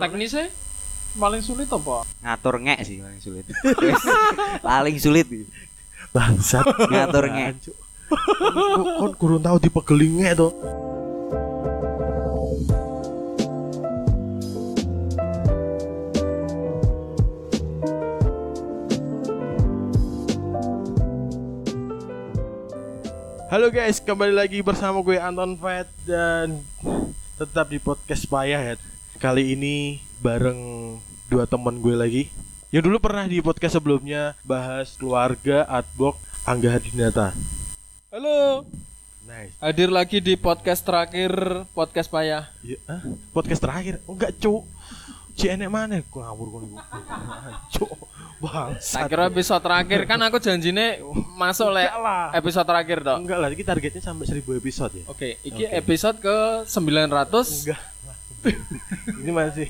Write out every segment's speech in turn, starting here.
teknisnya paling sulit apa ngatur ngek sih paling sulit paling sulit Bangsat. ngatur ngek kon kurang tahu dipegeli ngek to. Halo guys, kembali lagi bersama gue Anton Fat dan tetap di podcast Payah ya. Kali ini bareng dua teman gue lagi. Yang dulu pernah di podcast sebelumnya bahas keluarga Adbok Angga Hadinata. halo Nice. hadir lagi di podcast terakhir podcast payah Ya, ah, podcast terakhir. Enggak, Cuk. CNE mana? Ku ngawur iku. Cuk. Bangsat. tak kira episode terakhir kan aku janjine masuk le lah. episode terakhir toh Enggak lah, ini targetnya sampai 1000 episode ya. oke iki Oke. episode ke 900 Enggak. ini masih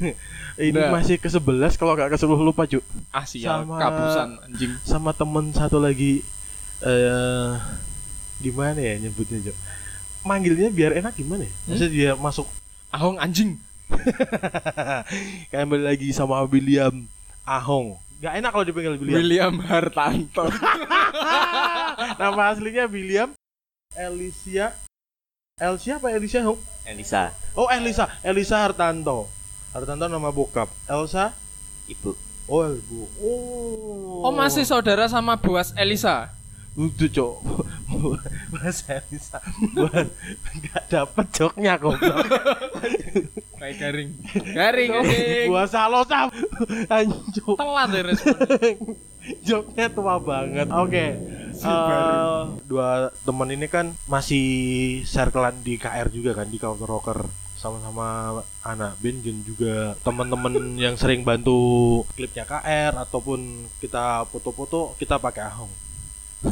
ini Udah. masih ke 11 kalau enggak ke 10 lupa, Cuk. ah sial Sama- kapusan anjing Sama temen satu lagi eh gimana ya nyebutnya, Cuk? Manggilnya biar enak gimana ya? Maksudnya dia masuk ahong anjing kembali lagi sama William Ahong. Gak enak kalau dipanggil William. William Hartanto Nama aslinya William Elisia Elsia apa Elisia Hong? Elisa Oh Elisa, Elisa Hartanto. Hartanto nama bokap. Elsa ibu Oh ibu. Oh. oh masih saudara sama Boas Elisa Udah cok. Mas Elisa. Buat nggak dapet joknya goblok. kayak garing garing Gua salah sam. Anjir. telat ya respon Joknya tua banget. Oke. Eh, dua teman ini kan masih circlean di KR juga kan di Counter Rocker sama-sama anak band dan juga teman-teman yang sering bantu klipnya KR ataupun kita foto-foto kita pakai Ahong.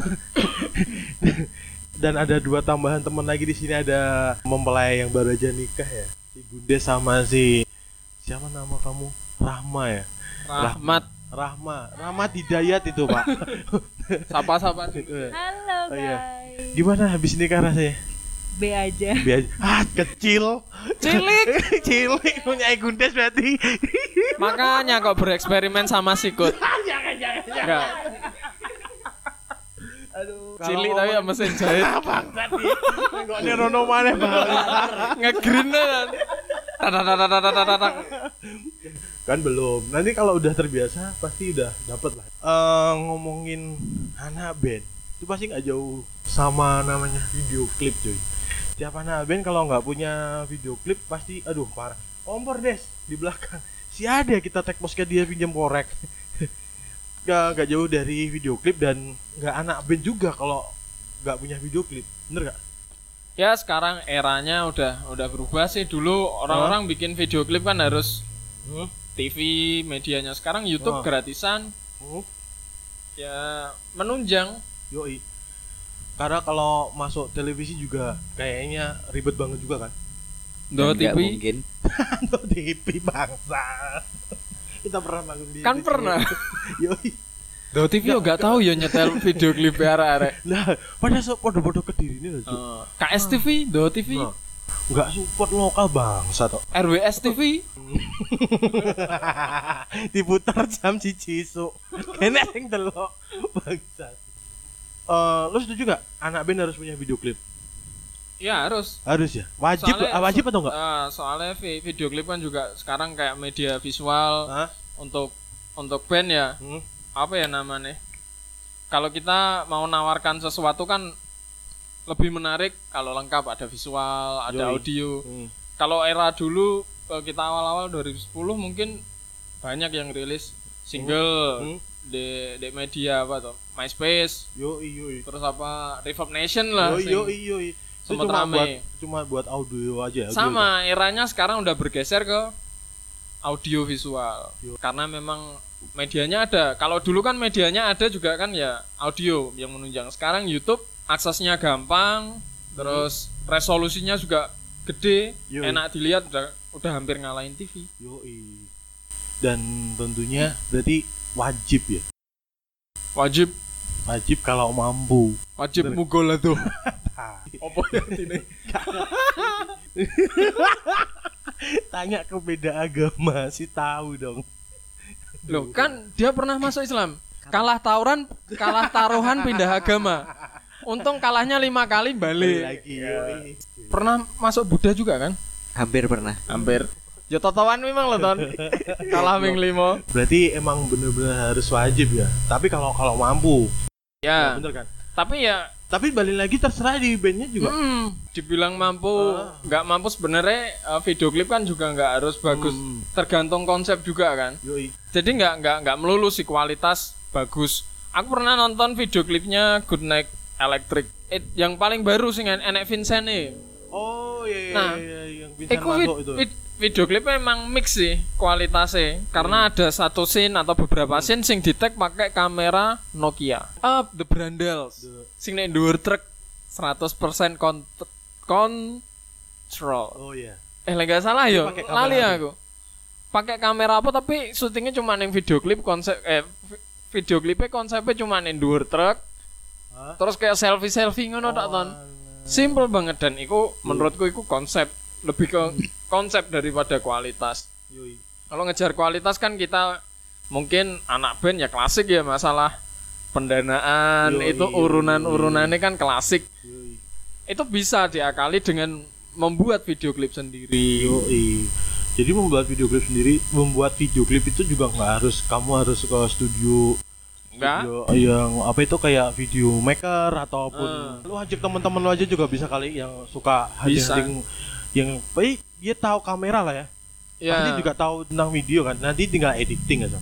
dan ada dua tambahan teman lagi di sini ada mempelai yang baru aja nikah ya. Si Gunde sama si siapa nama kamu? Rahma ya. Rahmat Rahma, Rahma Didayat itu pak. Sapa-sapa. Halo guys. Oh, iya. Gimana habis nikah rasanya? B aja. B aja. Ah, kecil. Cilik. Cilik punya Gundes berarti. Makanya kok bereksperimen sama sikut. jangan, jangan, jangan. Aduh. Cilik tapi ya mesin jahit. Ah, bangsat iki. Kok nerono maneh, Bang. Ngegreen kan. tada. Kan belum. Nanti kalau udah terbiasa pasti udah dapet lah. Eh ngomongin anak band itu pasti nggak jauh sama namanya video klip cuy. Tiap anak band kalau nggak punya video klip pasti aduh parah. Kompor des di belakang. Si ada kita tag post ke dia pinjam korek. Gak, gak jauh dari video klip dan nggak anak band juga kalau nggak punya video klip. Bener gak? ya sekarang eranya udah udah berubah sih dulu orang-orang bikin video klip kan harus Hmm? TV medianya sekarang YouTube Oh. gratisan Hmm? ya menunjang Yoi. Karena kalau masuk televisi juga kayaknya ribet banget juga kan. do TV mungkin Nonton TV bangsa. Kita pernah manggung di kan pernah Yoi. do TV yo gak tahu ya nyetel video klip arek-arek Lah, pada so podo-podo ke diri ini loh. Cuk. Eh, KS TV do TV Nah, Nggak support lokal bangsa toh. RWS TV Diputar jam cici isu. Kene sing delok bangsa. Eh, lu setuju gak anak band harus punya video klip? ya harus Harus ya? Wajib Soalnya- ah, wajib atau enggak? Eh, soalnya vi- video klip kan juga sekarang kayak media visual Hah? untuk untuk band ya Hmm? apa ya namanya kalau kita mau nawarkan sesuatu kan lebih menarik kalau lengkap ada visual ada Yoi. audio Hmm. kalau era dulu eh, kita awal-awal 2010 mungkin banyak yang rilis single Hmm. di di media apa tuh MySpace Yoi yoi. terus apa Reverb Nation lah yoi. Itu sempet cuma rame. buat cuma buat audio aja. audio sama eranya sekarang udah bergeser ke audio visual Yo. karena memang medianya ada kalau dulu kan medianya ada juga kan ya audio yang menunjang sekarang YouTube aksesnya gampang terus resolusinya juga gede Yo. enak dilihat udah udah hampir ngalahin TV Yoi. Dan tentunya berarti wajib ya. wajib Wajib kalau mampu. wajib Bener. mugol lah tuh apa ya ini Tanya ke beda agama sih tahu dong. Loh, kan dia pernah masuk Islam. Kalah tawuran, kalah taruhan pindah agama. Untung kalahnya lima kali balik. lagi. yoi. Pernah masuk Buddha juga kan? Hampir pernah. Hampir. Ya totowan memang loh ton. Kalah ming limo. Berarti emang bener-bener harus wajib ya. Tapi kalau kalau mampu, Ya, bener kan? tapi ya Tapi balik lagi terserah di bandnya juga. hmm, dibilang mampu, Ah. nggak mampu sebenarnya eh, video klip kan juga nggak harus bagus. Hmm. Tergantung konsep juga kan. Yoi. Jadi nggak nggak nggak melulu sih kualitas bagus. Aku pernah nonton video klipnya Good Night Electric. Eh, yang paling baru sih kan Enek Vincent nih. Oh iya iya, Nah, iya, yang Vincent Iku masuk vid- itu. vid- video klipnya emang mix sih kualitasnya Hmm. karena ada satu scene atau beberapa scene sing di tag pakai kamera Nokia. Up the Brandels. The- Sing nek dhuwur truk 100% kont control. Oh iya. Eh lek nggak salah yo, lali aku. Pakai kamera apa tapi syutingnya cuma yang video klip konsep eh vi- video klipnya konsepnya cuma yang dhuwur truk Terus kayak selfie selfie ngono tak ton. alah. Simple banget dan itu menurutku itu konsep lebih ke konsep daripada kualitas. Yoi. Kalau ngejar kualitas kan kita mungkin anak band ya klasik ya masalah pendanaan Yoi, itu yoi, urunan-urunannya kan klasik. Yoi. Itu bisa diakali dengan membuat video klip sendiri. Yoi. Jadi membuat video klip sendiri, membuat video klip itu juga nggak harus kamu harus ke studio Enggak? studio yang apa itu kayak video maker ataupun Hmm. lu ajak teman-teman lu aja juga bisa kali yang suka hunting yang baik dia tahu kamera lah ya. Pasti juga tahu tentang video kan. Nanti tinggal editing aja.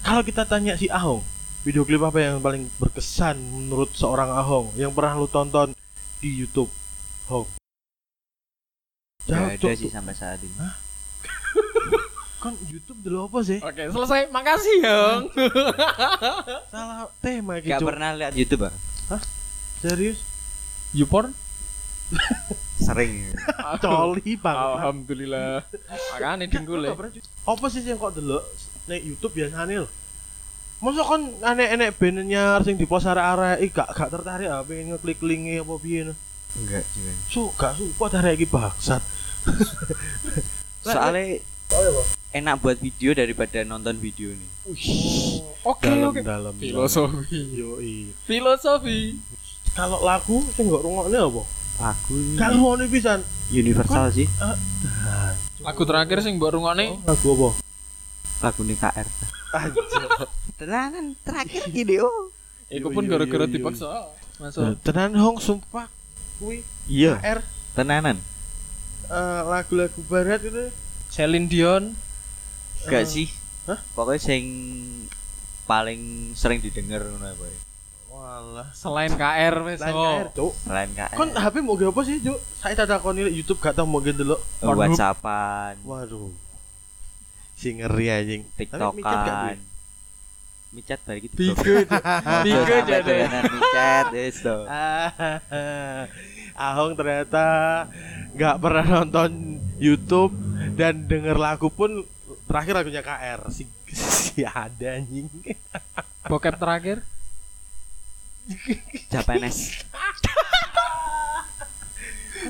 Kalau kita tanya si Ahong, video klip apa yang paling berkesan menurut seorang Ahong yang pernah lu tonton di YouTube? Hong. Jawab, Gak ada sih sampai saat ini. Kan YouTube dulu apa sih? Oke, selesai. Makasih, Yong. Salah tema Gak gitu. pernah lihat YouTube ah? Serius? YouPorn? Sering. Coli banget. Alhamdulillah. Makanya dengkul ya. Apa sih yang kok delok nek YouTube biasanya lho? Masa kan aneh-aneh bandnya sing di post arek-arek gak gak tertarik apa pengen ngeklik linknya apa piye no. Enggak juga. Su gak support arek iki bangsat. Soalnya Oh, iya, enak buat video daripada nonton video nih. Oke, oke. dalam Filosofi. Yoi. Filosofi. Kalau lagu sing gak rungokne apa? Lagu Gak rungokne pisan. universal sih. Lagu terakhir sing mbok rungokne Oh, lagu apa? Lagu nih KR. Anjir. Tenanan terakhir gini oh. iku pun gara-gara dipaksa. Masuk. Tenan hong sumpah kuwi Iya. R Tenanan. eh, lagu-lagu barat itu Celine Dion. Gak Eh, sih. hah? Pokoknya sing paling sering didengar ngono apa ya. Walah. Selain KR wes. Lain oh. KR, Cuk. Selain KR. Kon HP mau ge apa sih, Cuk? Saya tak takoni YouTube gak tau mau ge delok. Oh, WhatsAppan, Waduh. Si ngeri anjing. TikTokan. Micat balik itu. Tiga. Tiga jadi. micat to. Ah, Ahong ternyata nggak pernah nonton YouTube dan denger lagu pun terakhir lagunya KR si, si ada anjing. Bokep terakhir. Japanes.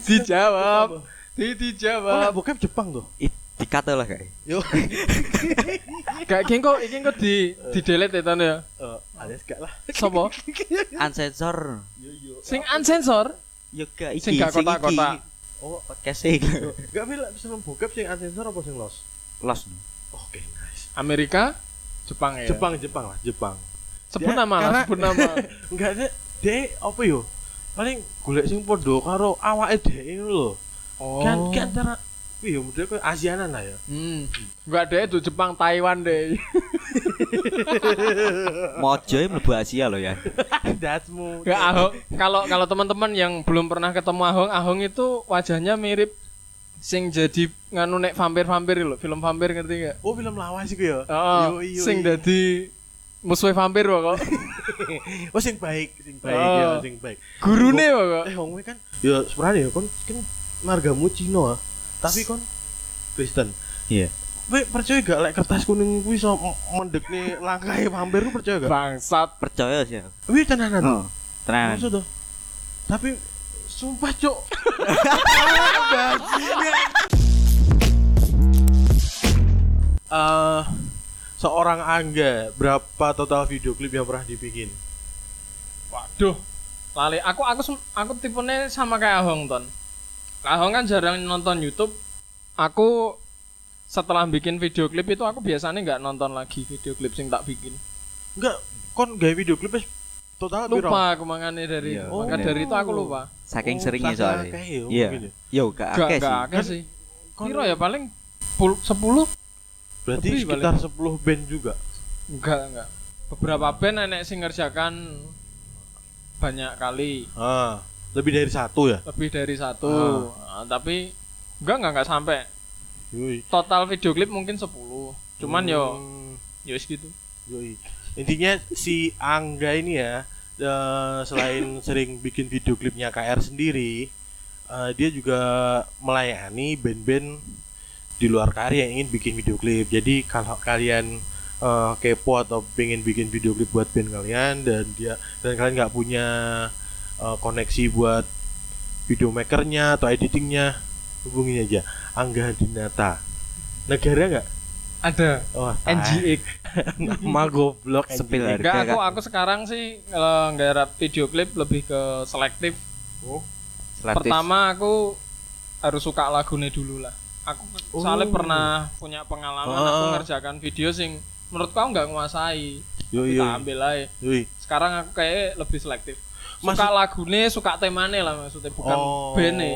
Dijawab. Di Oh, dijawab. bokep Jepang tuh. Ih, dikata lah kayak. Yo. Gak iki kok iki kok di di delete ya Ton ya. Eh, alias gak lah. Sopo? Unsensor. Yo yo. Sing unsensor. Yo gak iki. Sing gak kotak-kotak. Oh, Podcast sih. gak pilih seneng bokep sing ansensor apa sing los? Los. Oke, nice. Amerika, Jepang ya. Jepang, Jepang lah, Jepang. Sebut Ya, nama lah, sebut nama. Enggak ada dek apa yo? Paling golek sing padha karo awake ngono lho. Oh. Kan kan antara Wih, model kayak Asianan lah ya. Hmm. Enggak ada itu Jepang, Taiwan deh. Mojo yang mlebu Asia loh ya. Dasmu. Enggak Ahong. Kalau kalau teman-teman yang belum pernah ketemu Ahong, Ahong itu wajahnya mirip sing jadi nganu nek vampir-vampir lho, film vampir ngerti enggak? Oh, film lawas iku ya. Oh, Yoi, yoi. sing dadi musuh vampir kok. Oh, sing baik, sing baik Oh. ya, sing baik. Gurune kok. Eh, wong kan ya sebenarnya ya kon kan margamu Cina, ah. tapi kon Kristen. Iya. Kowe percaya gak lek kertas kuning kuwi iso mendekne langkahe vampir ku percaya gak? Bangsat. Percaya sih. aku. Wih, tenanan. Oh, tenan. Maksud tuh. Tapi sumpah, Cuk. Bajingan. eh seorang Angga berapa total video klip yang pernah dibikin? Waduh. Lali aku aku aku tipenya sama kayak Ahong ton. Ahong kan jarang nonton YouTube. Aku setelah bikin video klip itu aku biasanya nggak nonton lagi video klip sing tak bikin. Enggak, kon gawe video klip wis total? Lupa aku mangane dari Iya, maka bener. dari itu aku lupa. Saking Oh, seringnya saking soalnya. ya, Iya. ya. Yo gak Gak akeh gak sih. akeh sih. Kon- Piro ya paling pul- 10 Berarti Lebih sekitar 10 band juga. enggak enggak. Beberapa band nenek sing ngerjakan banyak kali, Ah, lebih dari satu ya. lebih dari satu. Ah. Ah, tapi enggak enggak enggak sampai. Total video klip mungkin 10. Cuman yo Hmm, yo wis gitu. yoi. Intinya si Angga ini ya eh, selain sering bikin video klipnya KR sendiri, eh, dia juga melayani band-band di luar karya yang ingin bikin video klip. Jadi kalau kalian eh, kepo atau pengen bikin video klip buat band kalian dan dia dan kalian nggak punya eh, koneksi buat video makernya atau editingnya, hubungin aja Angga Dinata. Negara nggak? Ada tai. NGX. nama goblok Sepil harga. Enggak, aku aku sekarang sih kalau nggarap video klip lebih ke selektif. Oh, Selektif. Pertama aku harus suka lagunya dulu lah. Aku soalnya Oh. pernah punya pengalaman aku Ah. ngerjakan video sing menurutku aku nggak nguasai. Yoi, Kita yoi. ambil aja. Yoi. Sekarang aku kayak lebih selektif. Maksud- Suka lagunya, suka temane lah maksudnya bukan Oh, bene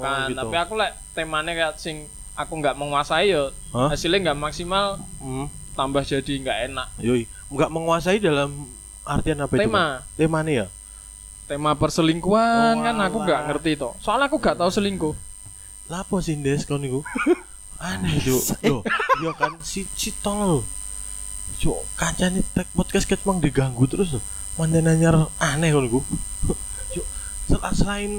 kan. gitu. Tapi aku lek temane kayak sing aku nggak menguasai yo Hah? hasilnya nggak maksimal Hmm. tambah jadi nggak enak. Yoi. Nggak menguasai dalam artian apa itu? Tema? Temanya ya? tema perselingkuhan Oh, kan aku nggak ngerti toh. Soalnya aku nggak tahu selingkuh. Lapo sih Des kau niku? Aneh Cuk. Loh, iya kan si si tolol. Cuk, kancane tag podcast ket mang diganggu terus loh. Manten anyar aneh kau niku. Cuk, sel- selain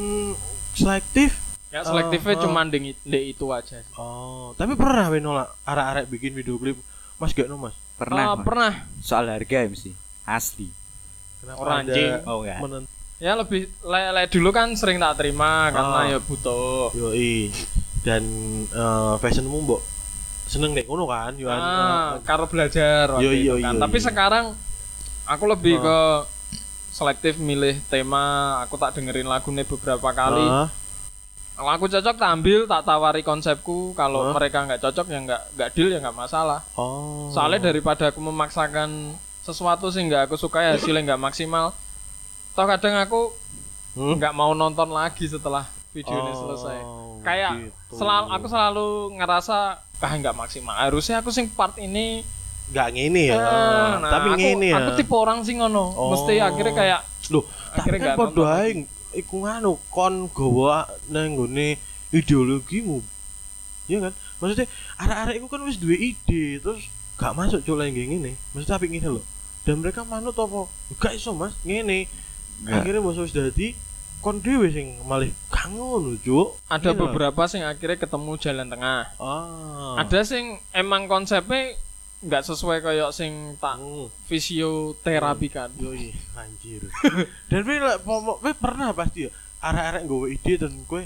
selektif Ya selektifnya ah. cuma di, di itu aja. sih. Oh, tapi pernah we nolak arek-arek bikin video klip Mas gak no Mas? Pernah. Ah, Mas. pernah. Soal harga MC. Asli. Kenapa Orang ada anjing. Oh enggak. menen- Ya lebih le, le dulu kan sering tak terima karena Ah. ya butuh. Yoi. Dan eh, fashionmu mbok seneng nek ngono kan, yo Ah, karo belajar Yo, yo, kan. yo, Tapi yo. sekarang aku lebih Ah. ke selektif milih tema, aku tak dengerin lagunya beberapa kali. Ah, Kalau aku cocok tak ambil, tak tawari konsepku. Kalau Ah. mereka nggak cocok ya nggak nggak deal ya nggak masalah. oh. Soalnya daripada aku memaksakan sesuatu sih nggak aku suka ya hasilnya nggak maksimal. Toh kadang aku Hmm? nggak mau nonton lagi setelah video ini Oh, selesai. Kayak gitu. Selalu aku selalu ngerasa ah nggak maksimal. Harusnya aku sing part ini nggak ngene ya. eh, nah, tapi aku, ngene ya. Aku tipe orang sing ngono. Oh. Mesti akhirnya kayak Loh, tapi akhirnya kan nggak ae lagi. iku nganu kon gawa nang ideologimu. Iya kan? Maksudnya arek-arek iku kan wis duwe ide terus gak masuk cuk lagi ngene. Maksudnya tapi ngene loh. Dan mereka manut apa? Gak iso Mas, ngene. Nggak. Akhirnya bos wis dadi kon dhewe sing malih gak ngono, Cuk. ada Iya. beberapa sing akhirnya ketemu jalan tengah. Ah. Ada sing emang konsepnya nggak sesuai kayak sing tak Hmm. fisioterapi kan. Yoi, anjir. Dan pomo- kowe pernah pasti ya arek-arek nggawa ide dan "Hah,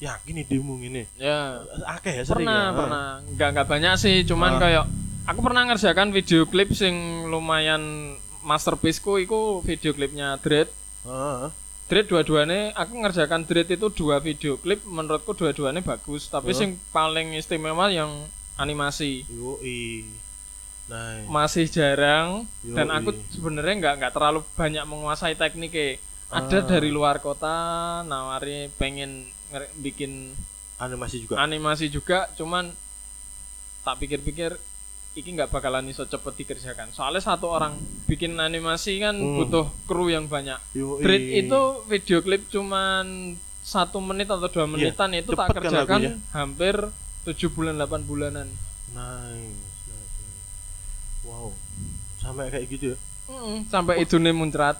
yakin idemu ngene. Ya, Akeh ya sering pernah, ya. pernah. Nggak nggak banyak sih, cuman Ah. kayak aku pernah ngerjakan video klip sing lumayan masterpieceku iku video klipnya Dread. Heeh. Dread dua-duanya aku ngerjakan Dread itu dua video klip menurutku dua-duanya bagus, tapi Oh. sing paling istimewa yang animasi. Yoi. Nah, Masih jarang dan Yoi. aku sebenarnya nggak nggak terlalu banyak menguasai tekniknya. Ada Ah. dari luar kota nawari pengen bikin animasi juga. animasi juga cuman tak pikir-pikir iki nggak bakalan iso cepet dikerjakan soalnya satu orang bikin animasi kan Hmm. butuh kru yang banyak Yoi. Dread itu video klip cuman satu menit atau dua menitan itu tak kan kerjakan lagunya. hampir 7 bulan 8 bulanan Nice. nice, nice. Wow. Sampai kayak gitu ya. Mm, sampai itu nih muncrat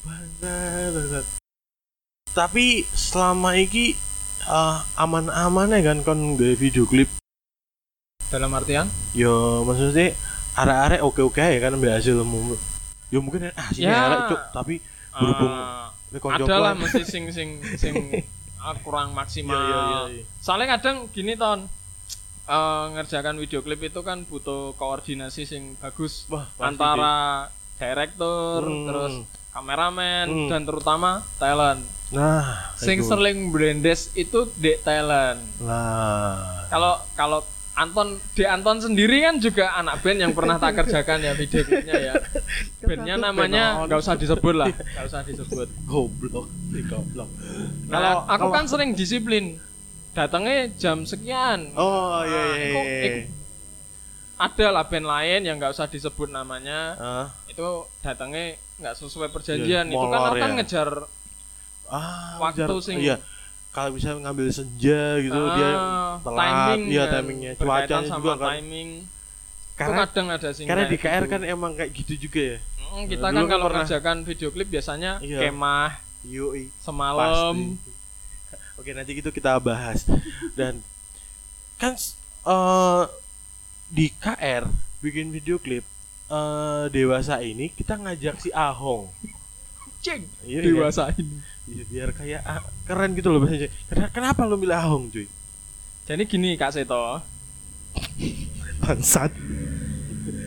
Bangsat, bangsat. Tapi selama iki eh, aman-aman ya kan kon nggak video klip dalam artian Yo maksudnya arek-arek oke-oke ya kan ambil hasilmu. Yo mungkin ah sini Ya. arek cuk tapi berhubung ah, kowe konco ada lah kuat. mesti sing sing sing ah, kurang maksimal iya iya. iya. soalnya kadang gini ton eh, ngerjakan video klip itu kan butuh koordinasi sing bagus Wah, antara direktur, Hmm. terus kameramen Hmm. dan terutama talent. deh. Nah, Sing itu. sering brandes itu dek talent. Nah. Kalau kalau Anton di Anton sendiri kan juga anak band yang pernah tak kerjakan ya video klipnya ya. Bandnya namanya nggak usah disebut lah, nggak usah disebut. goblok, goblok. Kalau Kalau- aku kan sering disiplin. Datangnya jam sekian. Oh iya iya. Nah, iya, iya. Ada lah band lain yang nggak usah disebut namanya. Ah, Itu datangnya nggak sesuai perjanjian. Iya, itu kan akan ya. ngejar ah, Waktu sing- Iya. Kalau bisa ngambil senja gitu ah, dia telat, timing iya, kan, timingnya. Cuacanya sama juga kan. timing. itu Karena kadang ada sih karena di KR gitu. kan emang kayak gitu juga ya. Mm, kita Dulu kan kalau pernah- ngerjakan video klip biasanya Iya. kemah Yoi. semalam. Pasti. Oke, nanti itu kita bahas. Dan kan eh di KR bikin video klip eh dewasa ini kita ngajak si Ahong. Cek Iya, dewasa ini. Iya, biar kayak ah, keren gitu loh bahasanya. Ken- Kenapa lu milih Ahong, cuy? Jadi gini Kak Seto, Bangsat.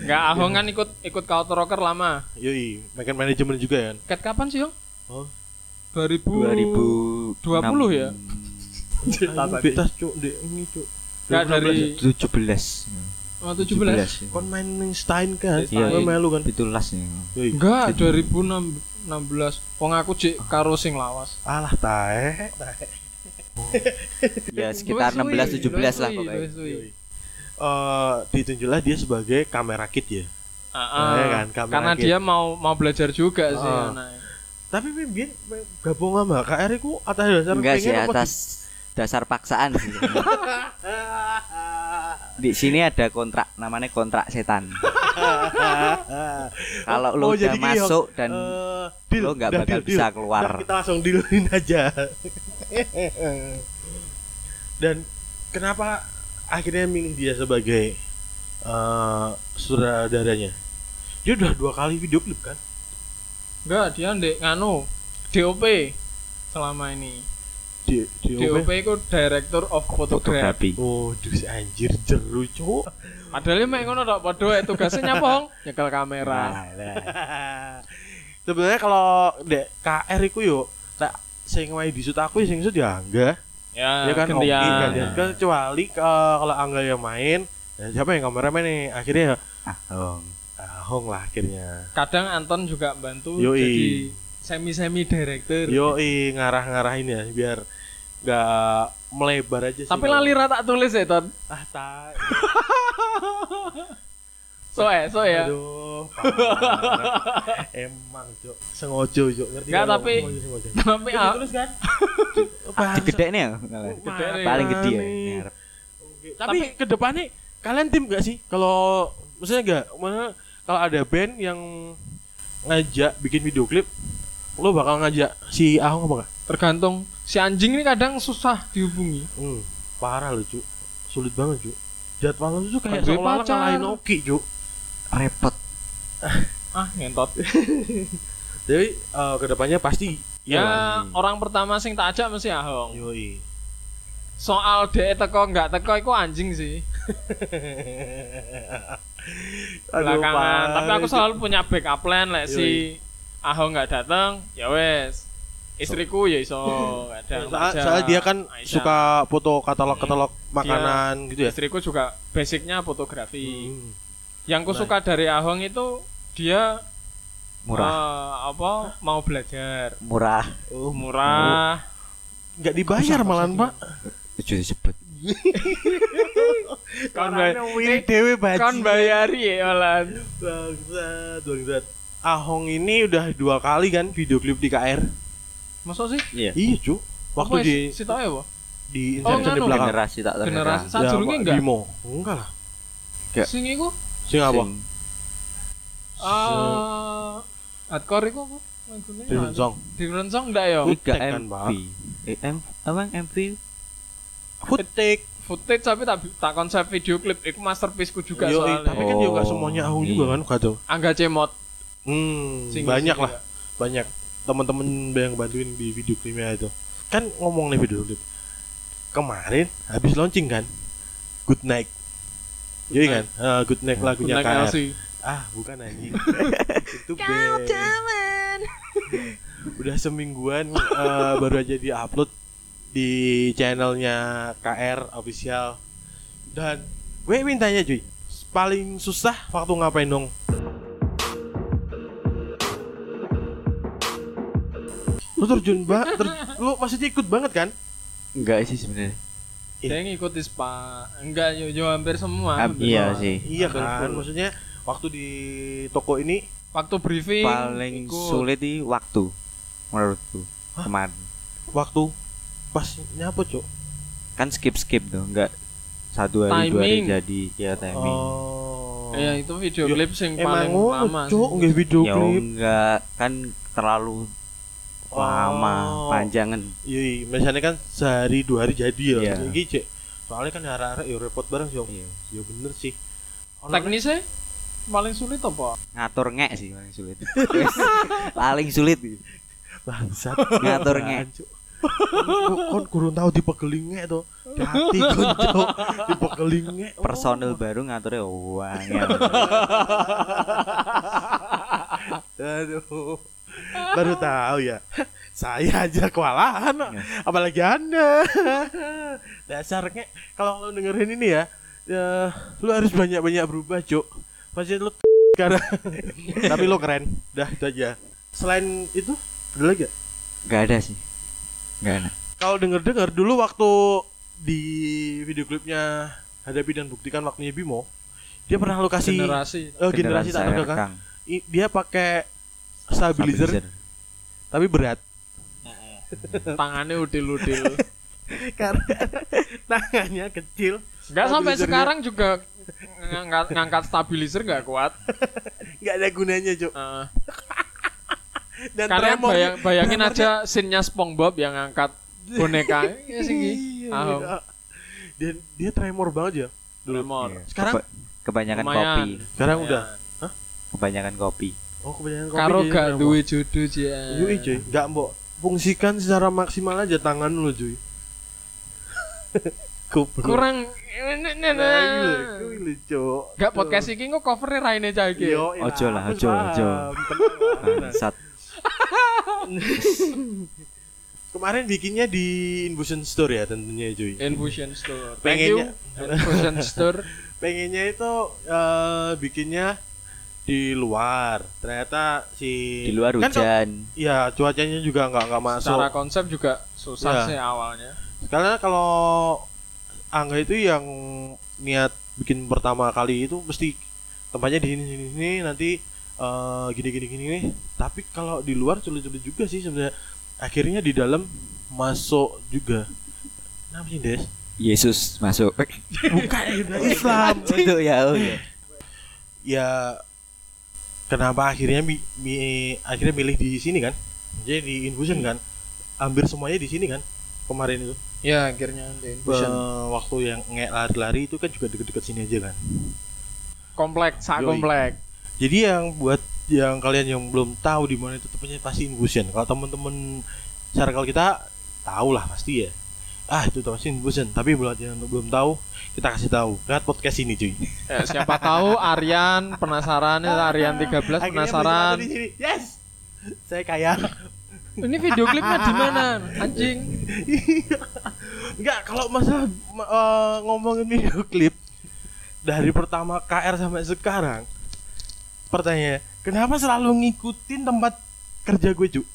nggak Ahong kan ikut ikut Culture Rocker lama. Yoi, makan manajemen juga kan. Ket kapan sih, Yo? Oh. 2000 20 ya? Tas, cuk, Dek. ini, cuk. Nggak 2016 dari ya? 17 oh, 17. Kon main ning Stein kan? Stein. Iya, melu kan. Pitulas nih Yoi. Enggak, 2016. Wong aku cek karo sing lawas. Alah tae, tae. ya sekitar Luwih 16 suwi, 17 lah pokoknya. Eh, ditunjuklah dia sebagai kamera kit ya. Ah, ah. Iya kan, kamera Karena kit. dia mau mau belajar juga sih Ah. anaknya. Tapi Bimbin gabung sama KR ku atas dasar enggak sih pengen apa atas dasar paksaan sih. di sini ada kontrak namanya kontrak setan kalau Oh, lo jadi udah masuk Hong. dan Eh, deal, lo nggak bakal deal, bisa deal. keluar. Kita langsung dealin aja. Dan kenapa akhirnya milih dia sebagai eh sutradaranya? Dia udah dua kali video klip kan? Enggak, dia ndek nganu DOP selama ini. Di, di DOP itu Director of Photography. Oh, duh si anjir jeru cuk. Padahal mek ngono tok padha wae tugasnya nyapa, Hong? Nyekel kamera. Sebenarnya kalau dek KR iku yo tak sing wae disut aku sing disut ya enggak. Ya, ya kan oke gantian. kecuali eh, kalau Angga yang main ya siapa yang kameramen nih akhirnya ya ah oh. Ahong lah akhirnya Kadang Anton juga bantu Yoi. jadi semi-semi director. yoi ngarah-ngarahin ya biar nggak melebar aja sih Tapi lali ra tak tulis ya, Ton. ah tai So eh, so ya. aduh emang cok sengojo cok ngerti Nggak, tapi- sengojo. Tapi ah, ditulis kan ah, gede nih ya Gede nih. paling gede ya Tapi ke depannya kalian tim gak sih? Kalau maksudnya enggak, mana kalau ada band yang ngajak bikin video klip, lo bakal ngajak si Ahong apa enggak? tergantung si anjing ini kadang susah dihubungi. Hmm, parah lo, Cuk. Sulit banget, Cuk. Jadwal tuh kayak seolah-olah pacar. ngalahin Oki, Cuk. repot Ah, ngentot. Jadi eh, ke depannya pasti Ya, lah. orang pertama sing tak ajak mesti Ahong. Yoi. Soal dhek teko nggak teko iku anjing sih. belakangan. Tapi aku selalu punya backup plan lek si Ahong nggak datang, ya wes. Istriku ya iso kadang. Soalnya dia kan Aisyah. suka foto katalog-katalog makanan gitu ya. Istriku juga basicnya fotografi. Hmm. Yang ku Nah. suka dari Ahong itu dia murah eh, apa mau belajar murah Oh, murah Nggak dibayar malahan, Pak. itu disebut Kon bay- Willy Dewi kon bayari ya malan Bangsat, bangsat. Ahong ini udah dua kali kan video klip di KR. Masuk sih iya Iya, cu. Waktu di si tau ya, di Oh, Inception di belakang. generasi tak terkira Generasi Ya, sadurunge Pak, enggak? Bimo. Enggak lah. Ya. Sing iku Sing apa? Sing eh hardcore iku apa? Di Song. Di Rensong enggak ya? Footage kan, MV eh, M apa MV Footage. Footage tapi tak tak konsep video klip iku masterpiece ku juga Yoi, soalnya. tapi kan Oh, juga semuanya iya. juga kan, kado. Angga Cemot. Hmm, Sing banyak lah, juga. banyak teman-teman yang bantuin di video klipnya itu. Kan ngomong nih video klip. Kemarin habis launching kan, Good Night. Jadi kan, Eh, Good Night lagunya Naik KR. LC. Ah, bukan anjing. Itu band. Udah semingguan eh, baru aja di-upload di channelnya KR official. Dan gue mintanya cuy, paling susah waktu ngapain dong? Lu terjun banget, lu maksudnya ikut banget kan? Enggak sih sebenarnya. Dia ngikuti spa. Enggak, yo, yo hampir semua. Ah, hampir iya semua. sih. Iya Hampir kan, full. maksudnya waktu di toko ini Waktu briefing Paling ikut. sulit di waktu menurutku kemarin. waktu pas nyapa cok Kan skip skip tuh, enggak satu hari dua hari Timing. jadi ya timing. oh Iya, itu video Yo, klip sing paling lama. cok sih. nggak video ya klip enggak kan terlalu lama, Oh. panjangan. iya misalnya kan sehari dua hari jadi ya Iya. Iki, cek soalnya kan hari-hari ya repot bareng sih Om. Iya. ya bener sih Ono- Teknisnya paling sulit apa? Ngatur ngek sih paling sulit. paling sulit. bangsat Ngatur ngek. Kon kurang tahu di pegelingnya tuh hati kon cok di pegelingnya Personil baru ngaturnya uang ya. Aduh. Baru tahu ya. Saya aja kewalahan. Apalagi Anda. Dasarnya kalau lo dengerin ini ya, ya lu harus banyak-banyak berubah, Cuk. Pasti lu karena tapi lo keren. Dah itu aja. Selain itu, ada lagi gak? Enggak ada sih. Enggak ada. Kalau denger-dengar dulu waktu di video klipnya hadapi dan buktikan waktunya Bimo, dia pernah lo kasih Generasi. oh, generasi tak saya terkekang. Dia pakai stabilizer, Stabilizer. tapi berat. Tangannya udil-udil. karena tangannya kecil Enggak sampai sekarang juga ngangkat, ngangkat stabilizer nggak kuat. nggak ada gunanya cuk Eh, dan karena tremor bayang, bayangin aja scene-nya SpongeBob yang ngangkat boneka. Ya sih. Gi. Iya, iya. dia dia tremor banget ya Tremor. Iya. Sekarang- Keba- kebanyakan Lumayan. kopi. sekarang Ya. udah Kebanyakan kopi. Oh kebanyakan kopi Karo jadi gak duwe jodoh ya. Yui cuy nggak mbok fungsikan secara maksimal aja tangan lu cuy. Kurang Nah, gila, Cuk. Gak podcast iki kok covernya Raine cah iki. Yo, Ojo lah, ojo, ojo. Bangsat. Kemarin bikinnya di Infusion Store ya tentunya cuy. Infusion Store. Pengennya Infusion Store. pengennya itu eh, bikinnya di luar. Ternyata si Di luar kan hujan. Iya, cuacanya juga nggak nggak masuk. Secara konsep juga susah Ya. sih awalnya. Karena kalau Angga itu yang niat bikin pertama kali itu mesti tempatnya di sini sini sini nanti eh, gini gini gini nih. Tapi kalau di luar sulit-sulit juga sih sebenarnya. Akhirnya di dalam masuk juga. Kenapa sih Des? Yesus masuk. Bukan Islam. Itu ya. oh ya. Kenapa akhirnya mi, mi- akhirnya milih di sini kan? Jadi di Infusion kan? Hampir semuanya di sini kan? Kemarin itu. Ya akhirnya di Infusion. waktu yang lari-lari itu kan juga deket-deket sini aja kan. komplek, sak Yoi. komplek. Jadi yang buat yang kalian yang belum tahu di mana itu tepatnya pasti Infusion. Kalau teman-teman circle kita tahu lah pasti ya. Ah itu pasti Infusion. Tapi buat yang belum tahu kita kasih tahu. Lihat podcast ini cuy. Ya, siapa tahu Aryan penasaran ya Aryan 13 Akhirnya penasaran. Yes. Saya kaya. Ini video klipnya di mana? Anjing. Enggak, kalau masalah ma- eh, ngomongin video klip dari pertama KR sampai sekarang, pertanyaannya, kenapa selalu ngikutin tempat kerja gue, Cuk?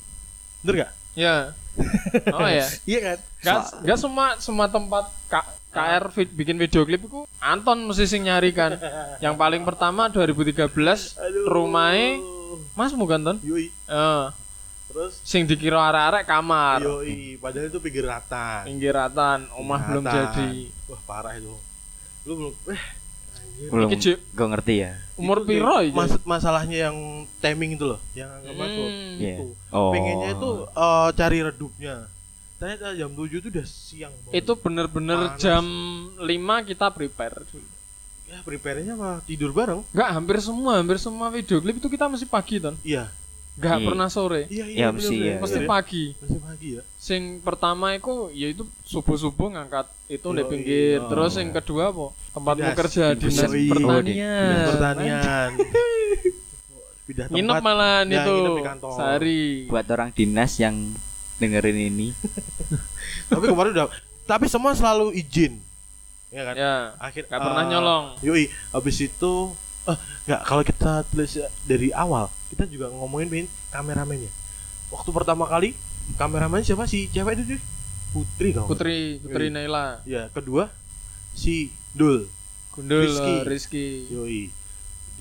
Bener gak? Ya. Oh ya. Iya kan? Gak, gak semua semua tempat KR vid- bikin video klip itu Anton mesti sing nyari kan. Yang paling pertama 2013 rumahnya Mas bukan Ton? Yoi. Eh, Terus sing dikira arek-arek kamar. Yoi, padahal itu pinggir rata. Pinggiratan, omah belum jadi. Wah, parah itu. Lu belum eh. Belum. Gue ngerti ya. Umur Itu piro iki? mas- masalahnya yang timing itu loh, yang nggak masuk. Hmm. Iya. Itu. Oh. Pengennya itu eh, cari redupnya. Ternyata jam 7 itu udah siang banget. Itu bener-bener jam 5 kita prepare. ya prepare-nya mah tidur bareng. Enggak, hampir semua, hampir semua video klip itu kita masih pagi, Ton. Iya. Gak Iya. pernah sore. Iya Ya, bener, mesti bener, ya. Mesti bener pagi. Mesti pagi ya. Sing pertama itu yaitu subuh-subuh ngangkat itu di pinggir. oh. Terus yang kedua apa? Tempatmu Dinas. kerja Dinas. dinas Yoi. pertanian. Dinas pertanian. Pindah tempat. Nginep malahan Ya, itu nginep di kantor. sehari. Buat orang dinas yang dengerin ini. Tapi kemarin udah tapi semua selalu izin. Ya kan? Ya, Akhir gak pernah eh, nyolong. Yoi, habis itu eh nggak kalau kita tulis dari awal, kita juga ngomongin Bin, kameramennya. Waktu pertama kali kameramen siapa sih? Cewek itu Cuy? Putri kau. Putri, Putri Yoi. Naila. Ya, kedua si Dul. Gundul Rizky. Rizky. Yoi.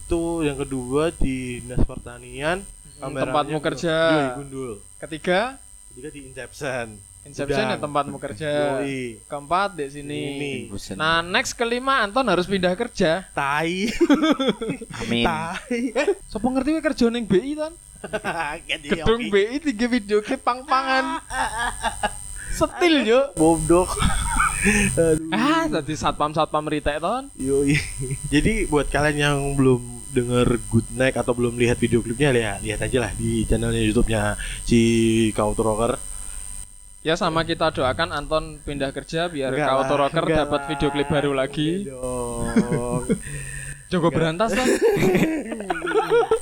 Itu yang kedua di Dinas Pertanian. Hmm, Tempatmu kerja. Yoi, Gundul. Ketiga, Ketiga di Inception. Inception ya Gudang. tempatmu kerja. Yoi. Keempat di sini. Ini. Nah, next kelima Anton harus pindah kerja. Tai. Amin. Tai. Eh, Sopo ngerti we kerja ning BI ton? Gedung. BI tiga video klip pang-pangan. Setil yo. Bodoh. Aduh. Ah, tadi satpam-satpam ritek ton. Yoi. Jadi buat kalian yang belum denger Good Night atau belum lihat video klipnya lihat lihat aja lah di channelnya YouTube-nya si Kauto Rocker. Ya sama kita doakan Anton pindah kerja biar Enggak Kauto Rocker dapat video klip baru lagi. Dong. Jogo Enggak. berantas ton.